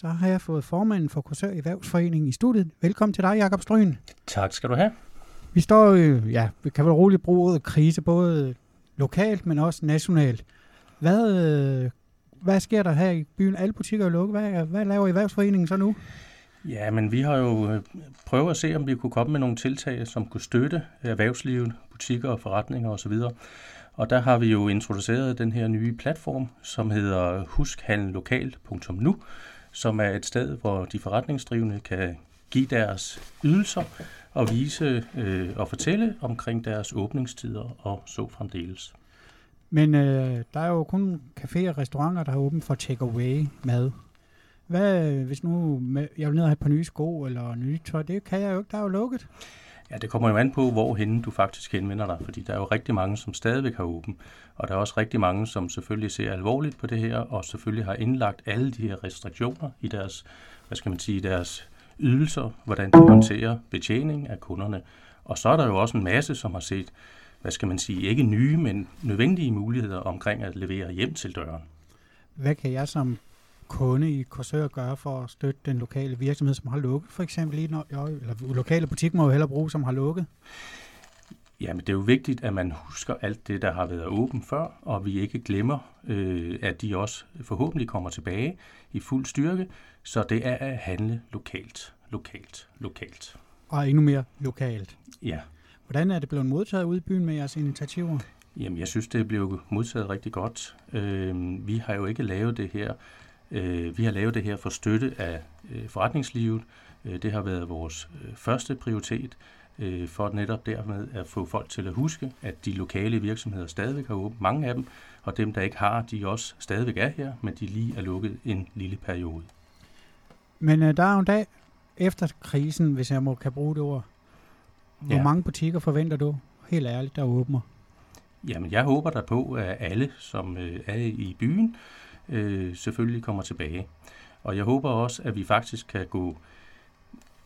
så har jeg fået formanden for Korsør Erhvervsforening i studiet. Velkommen til dig, Jakob Strøen. Tak skal du have. Vi står jo, ja, vi kan vel roligt bruge ordet krise, både lokalt, men også nationalt. Hvad, øh, hvad sker der her i byen? Alle butikker er lukket. Hvad, hvad laver Erhvervsforeningen så nu? Ja, men vi har jo øh, prøvet at se, om vi kunne komme med nogle tiltag, som kunne støtte erhvervslivet, butikker og forretninger osv. Og der har vi jo introduceret den her nye platform, som hedder huskhandellokalt.nu, som er et sted, hvor de forretningsdrivende kan give deres ydelser og vise øh, og fortælle omkring deres åbningstider og så fremdeles. Men øh, der er jo kun caféer og restauranter, der har åbent for takeaway mad. Hvad, hvis nu jeg vil ned og have et par nye sko eller nye tøj, det kan jeg jo ikke, der er jo lukket. Ja, det kommer jo an på, hvor hvorhen du faktisk henvender dig, fordi der er jo rigtig mange, som stadigvæk har åben, og der er også rigtig mange, som selvfølgelig ser alvorligt på det her, og selvfølgelig har indlagt alle de her restriktioner i deres, hvad skal man sige, deres ydelser, hvordan de håndterer betjening af kunderne. Og så er der jo også en masse, som har set, hvad skal man sige, ikke nye, men nødvendige muligheder omkring at levere hjem til døren. Hvad kan jeg som kunde i Korsør gøre for at støtte den lokale virksomhed, som har lukket, for eksempel? Jo, eller lokale butik må jo hellere bruge, som har lukket. Jamen, det er jo vigtigt, at man husker alt det, der har været åbent før, og vi ikke glemmer, øh, at de også forhåbentlig kommer tilbage i fuld styrke. Så det er at handle lokalt, lokalt, lokalt. Og endnu mere lokalt. Ja. Hvordan er det blevet modtaget ude i byen med jeres initiativer? Jamen, jeg synes, det er blevet modtaget rigtig godt. Øh, vi har jo ikke lavet det her. Øh, vi har lavet det her for støtte af øh, forretningslivet. Øh, det har været vores første prioritet for netop dermed at få folk til at huske, at de lokale virksomheder stadigvæk har åbent, mange af dem, og dem, der ikke har, de også stadigvæk er her, men de lige er lukket en lille periode. Men øh, der er jo en dag efter krisen, hvis jeg må kan bruge det ord. Hvor ja. mange butikker forventer du, helt ærligt, der åbner? Jamen, jeg håber der på, at alle, som øh, er i byen, øh, selvfølgelig kommer tilbage. Og jeg håber også, at vi faktisk kan gå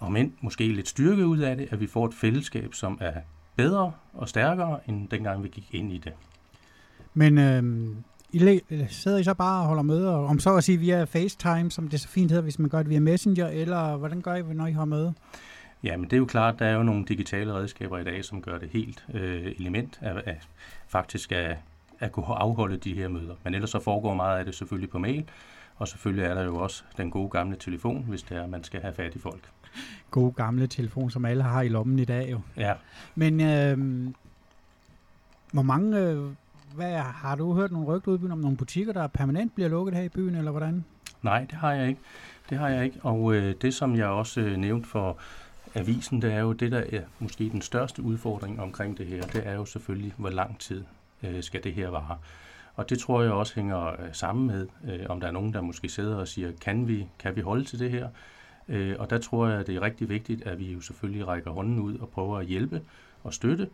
om end måske lidt styrke ud af det, at vi får et fællesskab, som er bedre og stærkere, end dengang vi gik ind i det. Men øh, I sidder I så bare og holder møder, om så at sige via FaceTime, som det så fint hedder, hvis man gør det via Messenger, eller hvordan gør I, når I har møde? Ja, men det er jo klart, der er jo nogle digitale redskaber i dag, som gør det helt øh, element af, af faktisk at, at kunne afholde de her møder. Men ellers så foregår meget af det selvfølgelig på mail, og selvfølgelig er der jo også den gode gamle telefon, hvis det er, man skal have fat i folk gode gamle telefon, som alle har i lommen i dag jo. Ja. Men øh, hvor mange, øh, hvad, har du hørt nogle rygter ud om nogle butikker, der permanent bliver lukket her i byen, eller hvordan? Nej, det har jeg ikke. Det har jeg ikke. Og øh, det, som jeg også øh, nævnte for avisen, det er jo det, der er måske den største udfordring omkring det her. Det er jo selvfølgelig, hvor lang tid øh, skal det her vare. Og det tror jeg også hænger øh, sammen med, øh, om der er nogen, der måske sidder og siger, kan vi, kan vi holde til det her? Øh, og der tror jeg, at det er rigtig vigtigt, at vi jo selvfølgelig rækker hånden ud og prøver at hjælpe og støtte.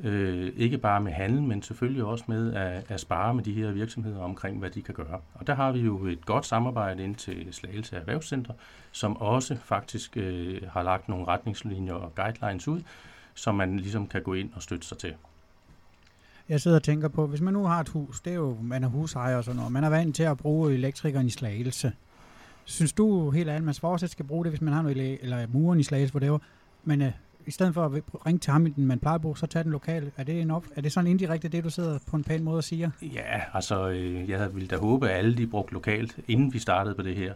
Øh, ikke bare med handel, men selvfølgelig også med at, at spare med de her virksomheder omkring, hvad de kan gøre. Og der har vi jo et godt samarbejde ind til Slagelse Erhvervscenter, som også faktisk øh, har lagt nogle retningslinjer og guidelines ud, som man ligesom kan gå ind og støtte sig til. Jeg sidder og tænker på, hvis man nu har et hus, det er jo, man er husejer og sådan noget, man er vant til at bruge elektrikeren i slagelse. Synes du helt ærligt, man fortsat skal bruge det, hvis man har noget, eller muren i Slagelse, whatever, men øh, i stedet for at ringe til ham, man plejer at bruge, så tag den lokale. Er det, en op, er det sådan indirekte det, du sidder på en pæn måde og siger? Ja, altså øh, jeg ville da håbe, at alle de brugte lokalt, inden vi startede på det her.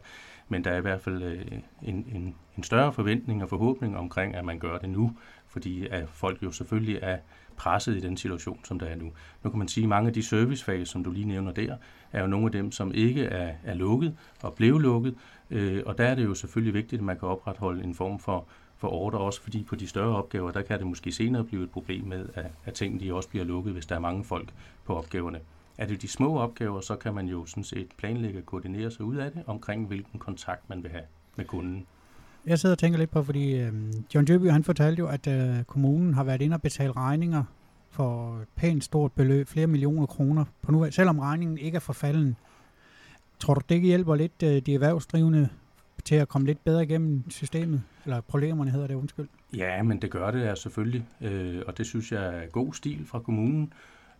Men der er i hvert fald øh, en, en, en større forventning og forhåbning omkring, at man gør det nu, fordi at folk jo selvfølgelig er presset i den situation, som der er nu. Nu kan man sige, at mange af de servicefag, som du lige nævner der, er jo nogle af dem, som ikke er, er lukket og blev lukket. Øh, og der er det jo selvfølgelig vigtigt, at man kan opretholde en form for, for order, også fordi på de større opgaver, der kan det måske senere blive et problem med, at, at tingene de også bliver lukket, hvis der er mange folk på opgaverne. Er det de små opgaver, så kan man jo sådan set planlægge og koordinere sig ud af det, omkring hvilken kontakt man vil have med kunden. Jeg sidder og tænker lidt på, fordi øh, John Dyrby, han fortalte jo, at øh, kommunen har været inde og betale regninger for et pænt stort beløb, flere millioner kroner, på nu, selvom regningen ikke er forfalden. Tror du, det hjælper lidt øh, de erhvervsdrivende til at komme lidt bedre igennem systemet? Eller problemerne hedder det, undskyld. Ja, men det gør det ja, selvfølgelig, øh, og det synes jeg er god stil fra kommunen.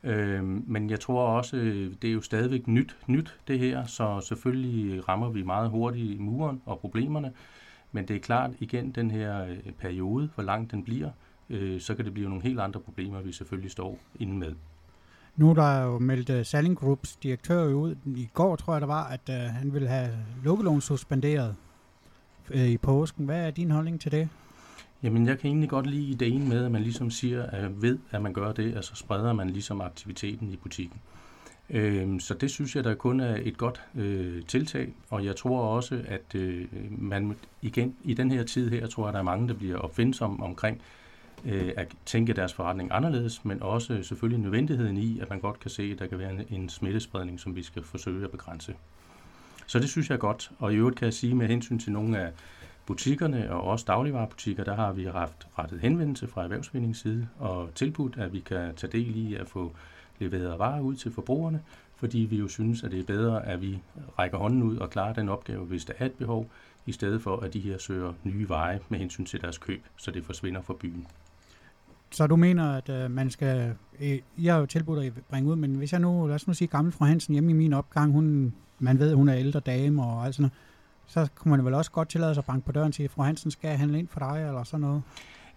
Øh, men jeg tror også, øh, det er jo stadigvæk nyt, nyt det her, så selvfølgelig rammer vi meget hurtigt i muren og problemerne. Men det er klart igen den her øh, periode, hvor lang den bliver, øh, så kan det blive nogle helt andre problemer, vi selvfølgelig står inde med. Nu er der jo meldt uh, Salling Groups direktør ud i går, tror jeg der var, at uh, han vil have lukkelån suspenderet uh, i påsken. Hvad er din holdning til det? Jamen, jeg kan egentlig godt lide ideen med, at man ligesom siger, at ved, at man gør det, og så spreder man ligesom aktiviteten i butikken. Øh, så det synes jeg, der kun er et godt øh, tiltag, og jeg tror også, at øh, man igen i den her tid her, tror jeg, der er mange, der bliver opfindsomme omkring øh, at tænke deres forretning anderledes, men også selvfølgelig nødvendigheden i, at man godt kan se, at der kan være en, en smittespredning, som vi skal forsøge at begrænse. Så det synes jeg er godt, og i øvrigt kan jeg sige med hensyn til nogle af butikkerne og også dagligvarerbutikker, der har vi haft rettet henvendelse fra erhvervsvindings side og tilbudt, at vi kan tage del i at få leveret varer ud til forbrugerne, fordi vi jo synes, at det er bedre, at vi rækker hånden ud og klarer den opgave, hvis der er et behov, i stedet for, at de her søger nye veje med hensyn til deres køb, så det forsvinder fra byen. Så du mener, at øh, man skal... Øh, jeg har jo tilbudt at bringe ud, men hvis jeg nu, lad os nu sige, gammel fru Hansen hjemme i min opgang, hun, man ved, hun er ældre dame og alt sådan noget, så kunne man vel også godt tillade sig at banke på døren sige, fru Hansen skal handle ind for dig, eller sådan noget?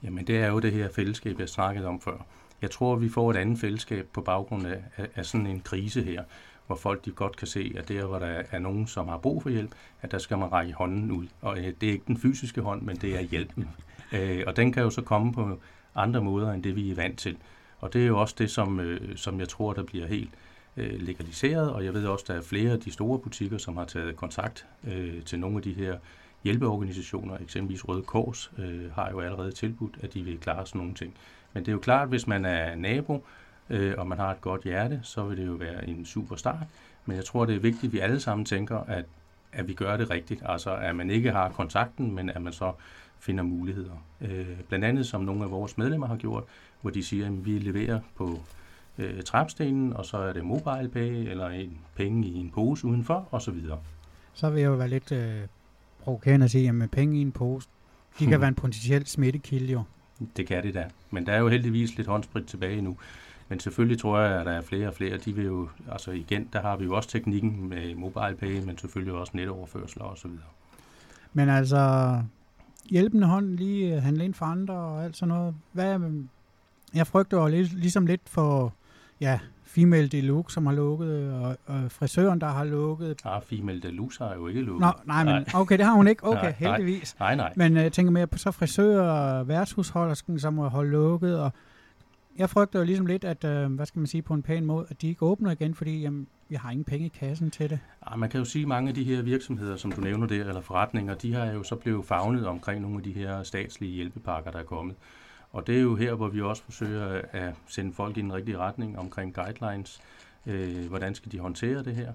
Jamen, det er jo det her fællesskab, jeg snakkede om før. Jeg tror, vi får et andet fællesskab på baggrund af, af, af sådan en krise her, hvor folk de godt kan se, at der, hvor der er nogen, som har brug for hjælp, at der skal man række hånden ud. Og øh, det er ikke den fysiske hånd, men det er hjælpen. Øh, og den kan jo så komme på andre måder, end det vi er vant til. Og det er jo også det, som, øh, som jeg tror, der bliver helt øh, legaliseret, og jeg ved også, der er flere af de store butikker, som har taget kontakt øh, til nogle af de her hjælpeorganisationer, eksempelvis Røde Kors, øh, har jo allerede tilbudt, at de vil klare sådan nogle ting. Men det er jo klart, hvis man er nabo, øh, og man har et godt hjerte, så vil det jo være en super start. Men jeg tror, det er vigtigt, at vi alle sammen tænker, at, at vi gør det rigtigt. Altså, at man ikke har kontakten, men at man så finder muligheder. Øh, blandt andet som nogle af vores medlemmer har gjort, hvor de siger, at vi leverer på øh, trapstenen, og så er det mobile pay, eller en penge i en pose udenfor, osv. Så vil jeg jo være lidt øh, provokerende at sige, at med penge i en pose, de kan være en potentiel smittekilde jo. Det kan det da. Men der er jo heldigvis lidt håndsprit tilbage nu. Men selvfølgelig tror jeg, at der er flere og flere. De vil jo, altså igen, der har vi jo også teknikken med mobile pay, men selvfølgelig også netoverførsler og så videre. Men altså, hjælpende hånd lige øh, handle ind for andre og alt sådan noget. Hvad, jeg frygter jo ligesom lidt for, ja, Female Deluxe, som har lukket, og, og frisøren, der har lukket. Ah, Female Deluxe har jo ikke lukket. Nå, nej, men okay, det har hun ikke. Okay, nej, heldigvis. Nej, nej. Men øh, jeg tænker mere på så frisører og værtshusholdersken, som må holde lukket, og jeg frygter jo ligesom lidt, at, øh, hvad skal man sige på en pæn måde, at de ikke åbner igen, fordi jamen, vi har ingen penge i kassen til det. Ja, man kan jo sige, at mange af de her virksomheder, som du nævner der, eller forretninger, de har jo så blevet fagnet omkring nogle af de her statslige hjælpepakker, der er kommet. Og det er jo her, hvor vi også forsøger at sende folk i den rigtige retning omkring guidelines. Øh, hvordan skal de håndtere det her?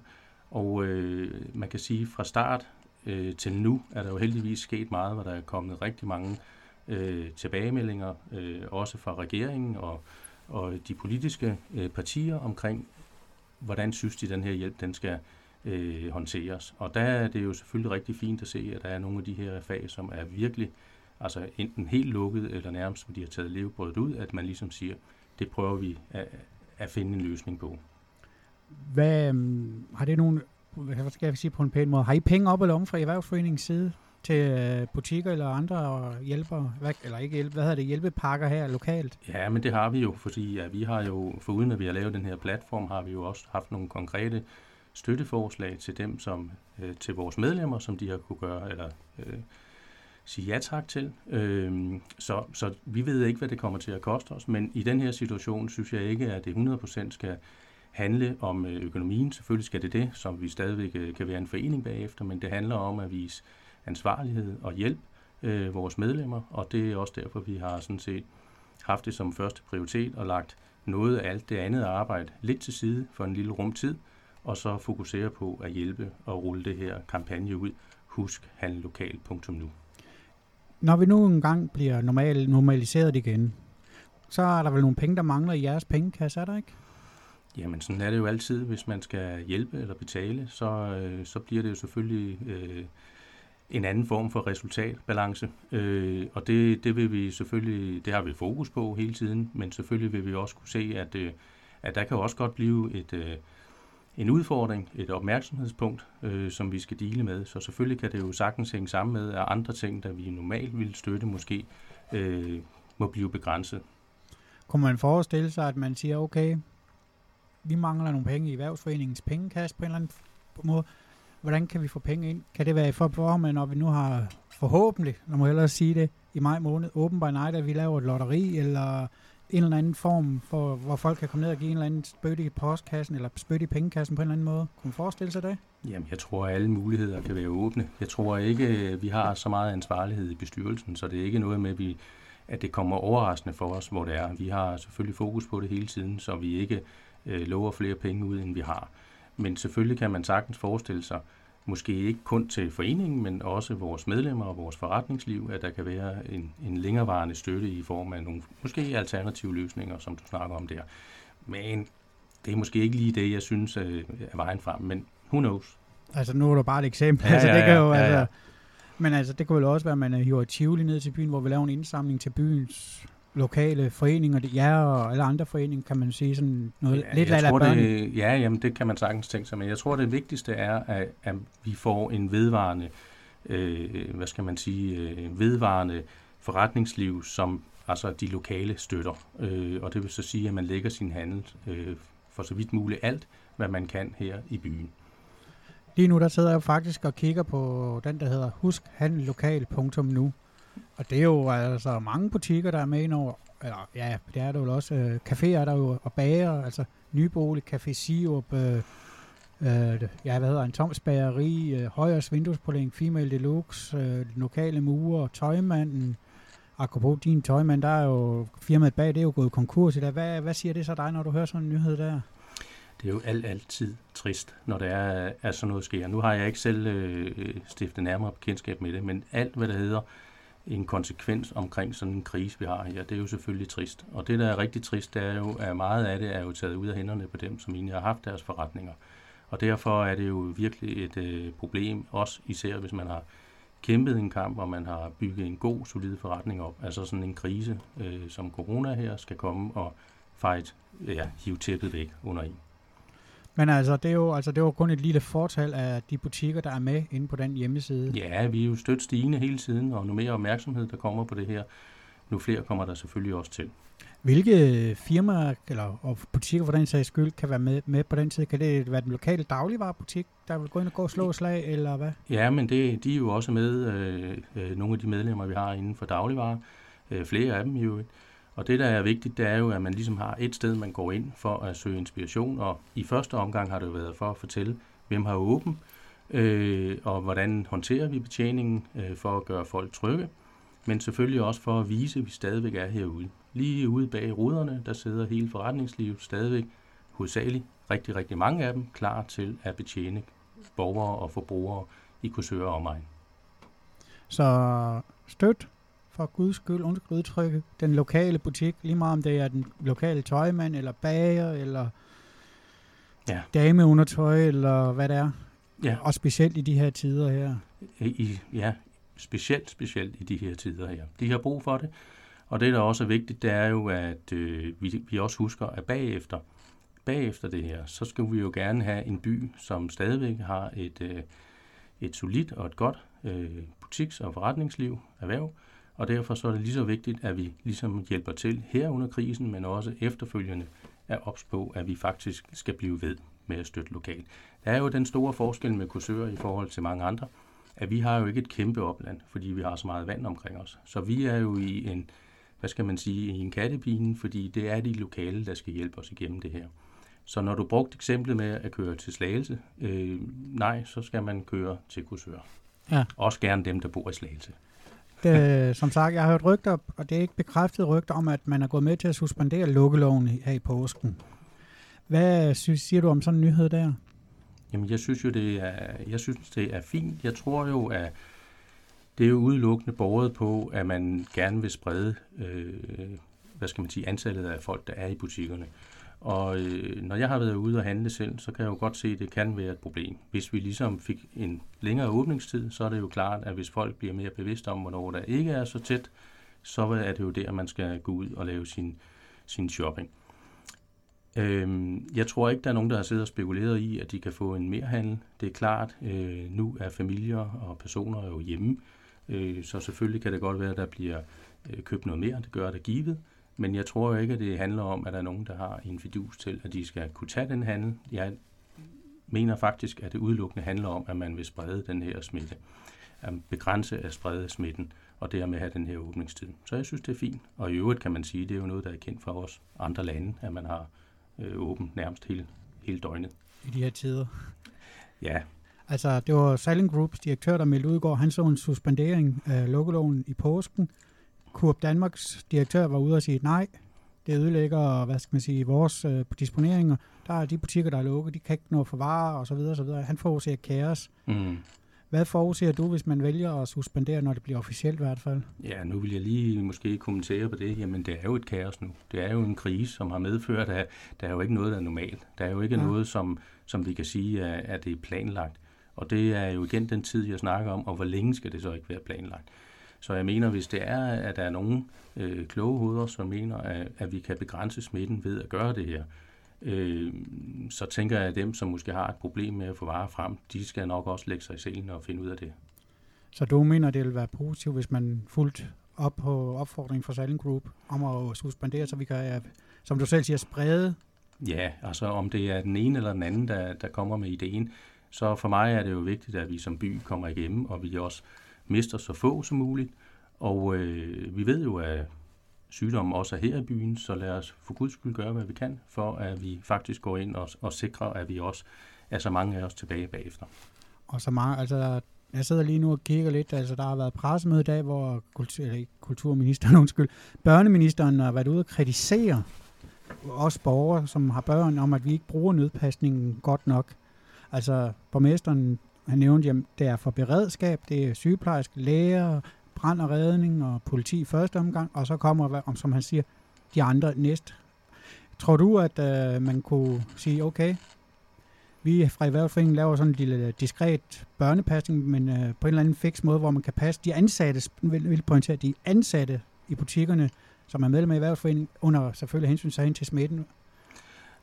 Og øh, man kan sige, fra start øh, til nu er der jo heldigvis sket meget, hvor der er kommet rigtig mange øh, tilbagemeldinger, øh, også fra regeringen og, og de politiske øh, partier omkring, hvordan synes de, den her hjælp den skal øh, håndteres. Og der er det jo selvfølgelig rigtig fint at se, at der er nogle af de her fag, som er virkelig altså enten helt lukket, eller nærmest, hvor de har taget levebrødet ud, at man ligesom siger, det prøver vi at, at finde en løsning på. Hvad, um, har det nogen, hvad skal jeg sige på en pæn måde, har I penge op eller om fra Erhvervsforeningens side til øh, butikker eller andre hjælper, eller ikke hjælp, hvad hedder det, hjælpepakker her lokalt? Ja, men det har vi jo, fordi ja, vi har jo, foruden at vi har lavet den her platform, har vi jo også haft nogle konkrete støtteforslag til dem, som øh, til vores medlemmer, som de har kunne gøre, eller øh, sige ja tak til. Øh, så, så vi ved ikke, hvad det kommer til at koste os, men i den her situation synes jeg ikke, at det 100% skal handle om øh, økonomien. Selvfølgelig skal det det, som vi stadigvæk øh, kan være en forening bagefter, men det handler om at vise ansvarlighed og hjælp øh, vores medlemmer, og det er også derfor, vi har sådan set haft det som første prioritet og lagt noget af alt det andet arbejde lidt til side for en lille rum tid, og så fokusere på at hjælpe og rulle det her kampagne ud. Husk handlelokalt.nu. Når vi nu engang bliver normal, normaliseret igen, så er der vel nogle penge, der mangler i jeres pengekasse, er der ikke? Jamen, sådan er det jo altid. Hvis man skal hjælpe eller betale, så, øh, så bliver det jo selvfølgelig øh, en anden form for resultatbalance. Øh, og det, det vil vi selvfølgelig, det har vi fokus på hele tiden, men selvfølgelig vil vi også kunne se, at, øh, at der kan også godt blive et, øh, en udfordring, et opmærksomhedspunkt, øh, som vi skal dele med. Så selvfølgelig kan det jo sagtens hænge sammen med, at andre ting, der vi normalt ville støtte, måske øh, må blive begrænset. Kunne man forestille sig, at man siger, okay, vi mangler nogle penge i erhvervsforeningens pengekasse på en eller anden måde. Hvordan kan vi få penge ind? Kan det være i form af, når vi nu har forhåbentlig, når må hellere sige det, i maj måned, Open by Night, at vi laver et lotteri, eller en eller anden form, for, hvor folk kan komme ned og give en eller anden spødt i postkassen, eller spødt i pengekassen på en eller anden måde. Kunne man forestille sig det? Jamen, jeg tror, at alle muligheder kan være åbne. Jeg tror ikke, øh, vi har så meget ansvarlighed i bestyrelsen, så det er ikke noget med, at, vi, at det kommer overraskende for os, hvor det er. Vi har selvfølgelig fokus på det hele tiden, så vi ikke øh, lover flere penge ud, end vi har. Men selvfølgelig kan man sagtens forestille sig, måske ikke kun til foreningen, men også vores medlemmer og vores forretningsliv, at der kan være en, en længerevarende støtte i form af nogle måske alternative løsninger, som du snakker om der. Men det er måske ikke lige det, jeg synes er vejen frem, men who knows? Altså nu er det bare et eksempel. Ja, altså, det kan jo, ja, ja. Altså, men altså, det kunne jo også være, at man hiver Tivoli ned til byen, hvor vi laver en indsamling til byens lokale foreninger, det er og alle andre foreninger, kan man sige sådan noget ja, lidt tror, det, Ja, jamen det kan man sagtens tænke sig, men jeg tror det vigtigste er, at, at vi får en vedvarende, øh, hvad skal man sige, øh, vedvarende forretningsliv, som altså de lokale støtter. Øh, og det vil så sige, at man lægger sin handel øh, for så vidt muligt alt, hvad man kan her i byen. Lige nu der sidder jeg faktisk og kigger på den, der hedder huskhandellokal.nu. Og det er jo altså mange butikker, der er med indover. Eller, ja, det er der jo også. Øh, caféer er der jo, og bager, altså Nybolig, Café Sirup, øh, øh, ja, hvad hedder en Toms Bageri, øh, Højers Vinduespolering, Female Deluxe, øh, lokale murer, Tøjmanden. Apropos din tøjmand, der er jo firmaet bag, det er jo gået konkurs i dag. Hvad, hvad siger det så dig, når du hører sådan en nyhed der? det er jo alt, altid trist, når der er, at sådan noget sker. Nu har jeg ikke selv øh, stiftet nærmere bekendtskab med det, men alt, hvad der hedder en konsekvens omkring sådan en krise, vi har her, det er jo selvfølgelig trist. Og det, der er rigtig trist, det er jo, at meget af det er jo taget ud af hænderne på dem, som egentlig har haft deres forretninger. Og derfor er det jo virkelig et øh, problem, også især hvis man har kæmpet en kamp, og man har bygget en god, solid forretning op. Altså sådan en krise, øh, som corona her, skal komme og fight, ja, hive tæppet væk under en. Men altså, det er jo, altså, det jo kun et lille fortal af de butikker, der er med inde på den hjemmeside. Ja, vi er jo stødt stigende hele tiden, og nu mere opmærksomhed, der kommer på det her, nu flere kommer der selvfølgelig også til. Hvilke firmaer eller og butikker for den sags skyld kan være med, med på den tid? Kan det være den lokale dagligvarerbutik, der vil gå ind og gå og slå slag, eller hvad? Ja, men det, de er jo også med, øh, øh, nogle af de medlemmer, vi har inden for dagligvarer. Øh, flere af dem jo. Og det, der er vigtigt, det er jo, at man ligesom har et sted, man går ind for at søge inspiration, og i første omgang har det jo været for at fortælle, hvem har åben, øh, og hvordan håndterer vi betjeningen øh, for at gøre folk trygge, men selvfølgelig også for at vise, at vi stadigvæk er herude. Lige ude bag ruderne, der sidder hele forretningslivet stadigvæk, hovedsageligt rigtig, rigtig mange af dem, klar til at betjene borgere og forbrugere i Korsør og omegn. Så støt for guds skyld, undskyld udtrykket, den lokale butik, lige meget om det er den lokale tøjmand, eller bager, eller ja. dameundertøj, eller hvad det er. Ja. Og specielt i de her tider her. I, ja, specielt, specielt i de her tider her. De har brug for det. Og det, der også er vigtigt, det er jo, at øh, vi, vi også husker, at bagefter, bagefter det her, så skal vi jo gerne have en by, som stadigvæk har et, øh, et solidt og et godt øh, butiks- og forretningsliv, erhverv, og derfor så er det lige så vigtigt, at vi ligesom hjælper til her under krisen, men også efterfølgende er ops på, at vi faktisk skal blive ved med at støtte lokalt. Der er jo den store forskel med kursører i forhold til mange andre, at vi har jo ikke et kæmpe opland, fordi vi har så meget vand omkring os. Så vi er jo i en, hvad skal man sige, i en kattepine, fordi det er de lokale, der skal hjælpe os igennem det her. Så når du brugt eksemplet med at køre til Slagelse, øh, nej, så skal man køre til kursør. Ja. Også gerne dem, der bor i Slagelse. Det, som sagt, jeg har hørt rygter, og det er ikke bekræftet rygter om, at man er gået med til at suspendere lukkeloven her i påsken. Hvad synes, siger du om sådan en nyhed der? Jamen, jeg synes jo, det er, jeg synes, det er fint. Jeg tror jo, at det er jo udelukkende borget på, at man gerne vil sprede, øh, hvad skal man sige, antallet af folk, der er i butikkerne. Og øh, når jeg har været ude og handle selv, så kan jeg jo godt se, at det kan være et problem. Hvis vi ligesom fik en længere åbningstid, så er det jo klart, at hvis folk bliver mere bevidste om, hvornår der ikke er så tæt, så er det jo der, man skal gå ud og lave sin, sin shopping. Øhm, jeg tror ikke, der er nogen, der har siddet og spekuleret i, at de kan få en mere handel. Det er klart, øh, nu er familier og personer jo hjemme, øh, så selvfølgelig kan det godt være, at der bliver øh, købt noget mere. Det gør det givet. Men jeg tror ikke, at det handler om, at der er nogen, der har en fidus til, at de skal kunne tage den handel. Jeg mener faktisk, at det udelukkende handler om, at man vil sprede den her smitte. At begrænse at sprede smitten, og dermed have den her åbningstid. Så jeg synes, det er fint. Og i øvrigt kan man sige, at det er jo noget, der er kendt for os andre lande, at man har øh, åbent nærmest hele, hele døgnet. I de her tider. Ja. Altså, det var Silent Groups direktør, der meldte ud i går. Han så en suspendering af lukkeloven i påsken. Coop Danmarks direktør var ude og sige, nej, det ødelægger, hvad skal man sige, vores øh, disponeringer. Der er de butikker, der er lukket, de kan ikke nå for varer, og så videre, og så videre. Han forudser kaos. Mm. Hvad forudser du, hvis man vælger at suspendere, når det bliver officielt i hvert fald? Ja, nu vil jeg lige måske kommentere på det. Jamen, det er jo et kaos nu. Det er jo en krise, som har medført, at der er jo ikke noget, der er normalt. Der er jo ikke ja. noget, som, som vi kan sige, at, at det er planlagt. Og det er jo igen den tid, jeg snakker om, og hvor længe skal det så ikke være planlagt. Så jeg mener, hvis det er, at der er nogen øh, kloge hoveder, som mener, at, at vi kan begrænse smitten ved at gøre det her, øh, så tænker jeg, at dem, som måske har et problem med at få varer frem, de skal nok også lægge sig i selen og finde ud af det. Så du mener, det vil være positivt, hvis man fuldt op på opfordringen fra Silent Group om at suspendere, så vi kan, som du selv siger, sprede? Ja, altså om det er den ene eller den anden, der, der kommer med ideen, så for mig er det jo vigtigt, at vi som by kommer igennem, og vi også mister så få som muligt. Og øh, vi ved jo, at sygdommen også er her i byen, så lad os for guds skyld gøre, hvad vi kan, for at vi faktisk går ind og, og sikrer, at vi også er så mange af os tilbage bagefter. Og så mange, altså jeg sidder lige nu og kigger lidt, altså der har været pressemøde i dag, hvor kultur, eller ikke, kulturministeren, undskyld, børneministeren har været ude og kritisere os borgere, som har børn, om at vi ikke bruger nødpasningen godt nok. Altså borgmesteren, han nævnte, at det er for beredskab, det er sygeplejerske, læger, brand og redning og politi i første omgang, og så kommer, om som han siger, de andre næst. Tror du, at øh, man kunne sige, okay, vi fra Erhvervsforeningen laver sådan en lille øh, diskret børnepasning, men øh, på en eller anden fix måde, hvor man kan passe de ansatte, vil, vil pointere, de ansatte i butikkerne, som er medlem af Erhvervsforeningen, under selvfølgelig hensyn til smitten.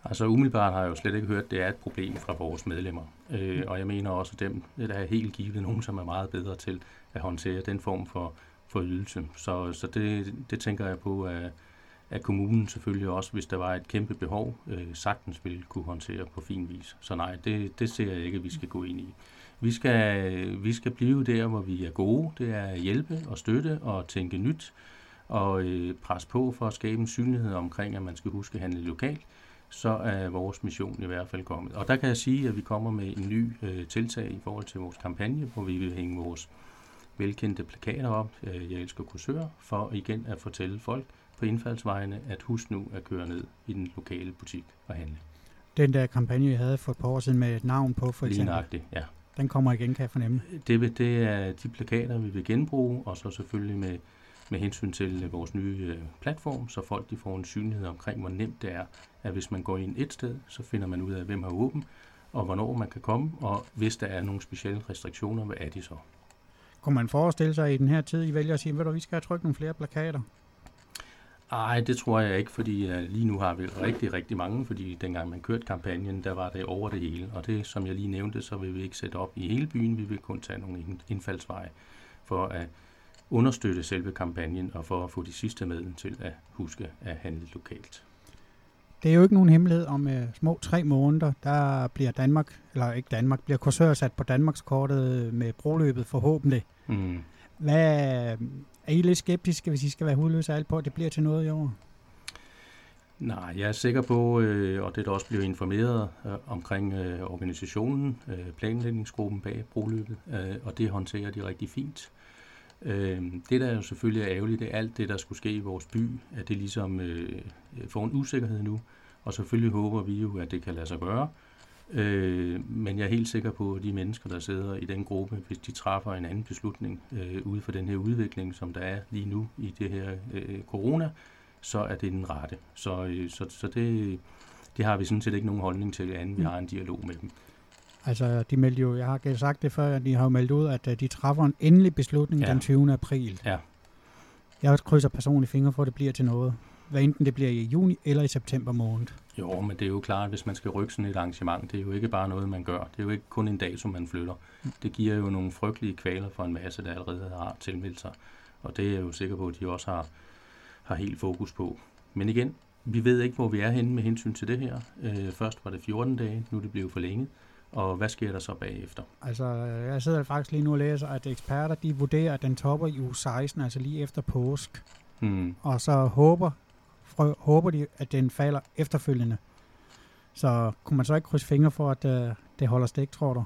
Altså umiddelbart har jeg jo slet ikke hørt, at det er et problem fra vores medlemmer. Øh, og jeg mener også, at dem, der er helt givet nogen, som er meget bedre til at håndtere den form for, for ydelse. Så, så det, det tænker jeg på, at, at kommunen selvfølgelig også, hvis der var et kæmpe behov, øh, sagtens ville kunne håndtere på fin vis. Så nej, det, det ser jeg ikke, at vi skal gå ind i. Vi skal, vi skal blive der, hvor vi er gode. Det er at hjælpe og støtte og tænke nyt og øh, presse på for at skabe en synlighed omkring, at man skal huske at handle lokalt så er vores mission i hvert fald kommet. Og der kan jeg sige, at vi kommer med en ny øh, tiltag i forhold til vores kampagne, hvor vi vil hænge vores velkendte plakater op, øh, Jeg elsker kursør, for igen at fortælle folk på indfaldsvejene, at husk nu at køre ned i den lokale butik og handle. Den der kampagne, jeg havde for et par år siden med et navn på, for eksempel. Lige ja. Den kommer igen, kan jeg fornemme. Det, det er de plakater, vi vil genbruge, og så selvfølgelig med, med hensyn til vores nye øh, platform, så folk de får en synlighed omkring, hvor nemt det er, at hvis man går ind et sted, så finder man ud af, hvem har åben, og hvornår man kan komme, og hvis der er nogle specielle restriktioner, hvad er de så? Kunne man forestille sig i den her tid, I vælger at sige, at vi skal have trykket nogle flere plakater? Nej, det tror jeg ikke, fordi uh, lige nu har vi rigtig, rigtig mange, fordi dengang man kørte kampagnen, der var det over det hele. Og det, som jeg lige nævnte, så vil vi ikke sætte op i hele byen, vi vil kun tage nogle indfaldsveje for at understøtte selve kampagnen og for at få de sidste med til at huske at handle lokalt. Det er jo ikke nogen hemmelighed om uh, små tre måneder, der bliver Danmark, eller ikke Danmark, bliver kursør sat på Danmarks kortet med broløbet forhåbentlig. Mm. Hvad, er I lidt skeptiske, hvis I skal være hudløse alt på, at det bliver til noget i år? Nej, jeg er sikker på, øh, og det der også bliver informeret øh, omkring øh, organisationen, øh, planlægningsgruppen bag broløbet, øh, og det håndterer de rigtig fint. Øh, det, der jo selvfølgelig er ærgerligt, det er alt det, der skulle ske i vores by, at det ligesom øh, får en usikkerhed nu, og selvfølgelig håber vi jo, at det kan lade sig gøre. Øh, men jeg er helt sikker på, at de mennesker, der sidder i den gruppe, hvis de træffer en anden beslutning øh, ude for den her udvikling, som der er lige nu i det her øh, corona, så er det den rette. Så, øh, så, så det, det har vi sådan set ikke nogen holdning til, andet vi mm. har en dialog med dem. Altså, de meldte jo, jeg har sagt det før, at de har jo meldt ud, at de træffer en endelig beslutning ja. den 20. april. Ja. Jeg krydser personligt fingre for, at det bliver til noget. hvad enten det bliver i juni eller i september måned. Jo, men det er jo klart, hvis man skal rykke sådan et arrangement, det er jo ikke bare noget, man gør. Det er jo ikke kun en dag, som man flytter. Det giver jo nogle frygtelige kvaler for en masse, der allerede har tilmeldt sig. Og det er jeg jo sikker på, at de også har, har helt fokus på. Men igen, vi ved ikke, hvor vi er henne med hensyn til det her. Øh, først var det 14 dage, nu er det blevet forlænget. Og hvad sker der så bagefter? Altså, jeg sidder faktisk lige nu og læser, at eksperter de vurderer, at den topper i uge 16, altså lige efter påsk. Hmm. Og så håber, frø, håber de, at den falder efterfølgende. Så kunne man så ikke krydse fingre for, at uh, det holder stik, tror du?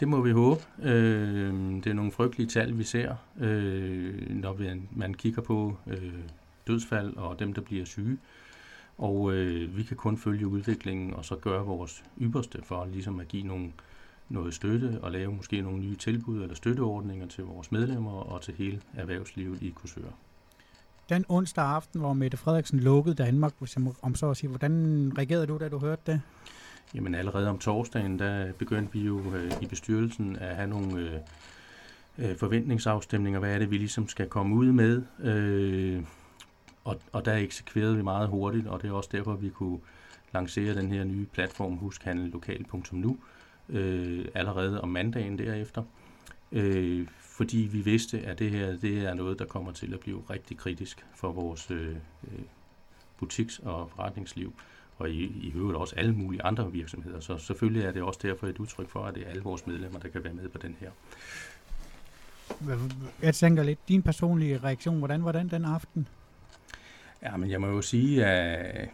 Det må vi håbe. Øh, det er nogle frygtelige tal, vi ser, øh, når vi, man kigger på øh, dødsfald og dem, der bliver syge. Og øh, vi kan kun følge udviklingen og så gøre vores ypperste for ligesom at give nogle, noget støtte og lave måske nogle nye tilbud eller støtteordninger til vores medlemmer og til hele erhvervslivet i Kursør. Den onsdag aften, hvor Mette Frederiksen lukkede Danmark, hvis jeg må, om så at sige, hvordan reagerede du, da du hørte det? Jamen allerede om torsdagen, der begyndte vi jo øh, i bestyrelsen at have nogle øh, øh, forventningsafstemninger. Hvad er det, vi ligesom skal komme ud med? Øh, og, og der eksekverede vi meget hurtigt, og det er også derfor, vi kunne lancere den her nye platform huskhandelokal.nu øh, allerede om mandagen derefter. Øh, fordi vi vidste, at det her det er noget, der kommer til at blive rigtig kritisk for vores øh, øh butiks- og forretningsliv, og i, i øvrigt også alle mulige andre virksomheder. Så selvfølgelig er det også derfor et udtryk for, at det er alle vores medlemmer, der kan være med på den her. Jeg tænker lidt, din personlige reaktion, hvordan var den den aften? Ja, men jeg må jo sige, at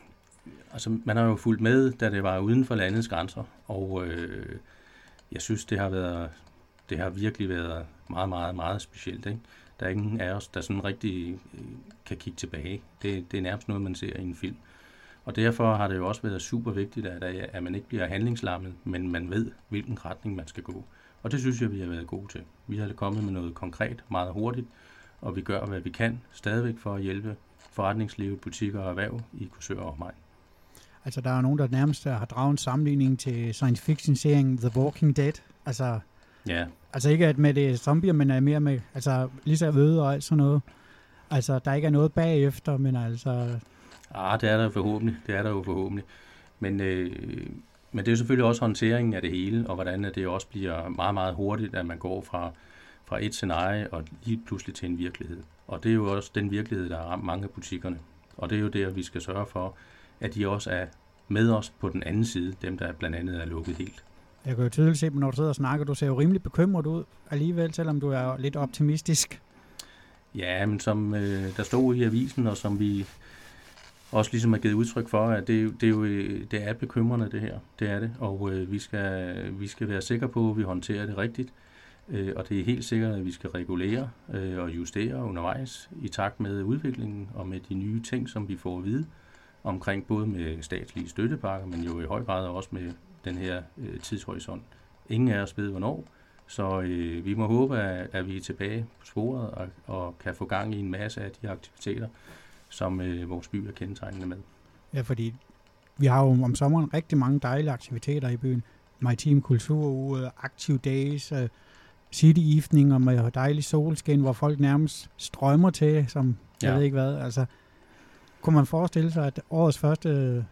altså, man har jo fulgt med, da det var uden for landets grænser, og øh, jeg synes, det har været, det har virkelig været meget, meget, meget specielt. Ikke? Der er ingen af os, der sådan rigtig øh, kan kigge tilbage. Det, det er nærmest noget, man ser i en film. Og derfor har det jo også været super vigtigt, at, at man ikke bliver handlingslammet, men man ved, hvilken retning man skal gå. Og det synes jeg, vi har været gode til. Vi har kommet med noget konkret meget hurtigt, og vi gør, hvad vi kan stadigvæk for at hjælpe forretningslivet, butikker og erhverv i Kursør og mig. Altså, der er nogen, der nærmest har draget en sammenligning til science fiction-serien The Walking Dead. Altså, ja. altså ikke at med det zombier, men er mere med, altså lige så øde og alt sådan noget. Altså, der ikke er noget bagefter, men altså... Ah, det er der jo forhåbentlig. Det er der jo forhåbentlig. Men, øh, men det er jo selvfølgelig også håndteringen af det hele, og hvordan det også bliver meget, meget hurtigt, at man går fra, fra et scenarie og lige pludselig til en virkelighed. Og det er jo også den virkelighed, der har ramt mange af butikkerne. Og det er jo der, vi skal sørge for, at de også er med os på den anden side, dem der blandt andet er lukket helt. Jeg kan jo tydeligt se, når du sidder og snakker, du ser jo rimelig bekymret ud alligevel, selvom du er lidt optimistisk. Ja, men som øh, der stod i avisen, og som vi også ligesom har givet udtryk for, at det, det, er jo det er bekymrende det her. Det er det, og øh, vi, skal, vi skal være sikre på, at vi håndterer det rigtigt. Øh, og det er helt sikkert, at vi skal regulere øh, og justere undervejs i takt med udviklingen og med de nye ting, som vi får at vide omkring både med statslige støttepakker, men jo i høj grad også med den her øh, tidshorisont. Ingen af os ved, hvornår, så øh, vi må håbe, at, at vi er tilbage på sporet og, og kan få gang i en masse af de aktiviteter, som øh, vores by er kendetegnende med. Ja, fordi vi har jo om sommeren rigtig mange dejlige aktiviteter i byen. Maritim Kulturuge, Active Days, øh, City Evening og med dejlig solskin, hvor folk nærmest strømmer til, som ja. jeg ved ikke hvad. Altså, kunne man forestille sig, at årets første,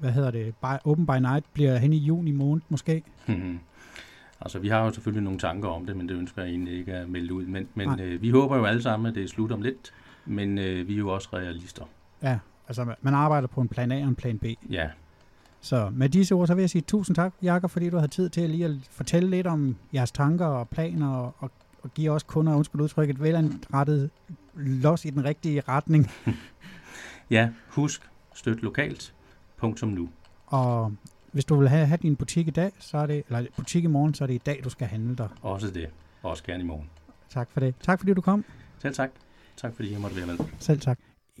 hvad hedder det, by, Open by Night bliver hen i juni måned måske? Mm-hmm. Altså, vi har jo selvfølgelig nogle tanker om det, men det ønsker jeg egentlig ikke at melde ud. Men, men øh, vi håber jo alle sammen, at det er slut om lidt, men øh, vi er jo også realister. Ja, altså man arbejder på en plan A og en plan B. Ja, så med disse ord, så vil jeg sige tusind tak, Jakob, fordi du har tid til lige at fortælle lidt om jeres tanker og planer, og, og, og give os kunder, undskyld udtrykket, velanrettet los i den rigtige retning. ja, husk, støt lokalt, punktum nu. Og hvis du vil have, have din butik i dag, så er det, eller butik i morgen, så er det i dag, du skal handle der. Også det. Også gerne i morgen. Tak for det. Tak fordi du kom. Selv tak. Tak fordi jeg måtte være med. Selv tak.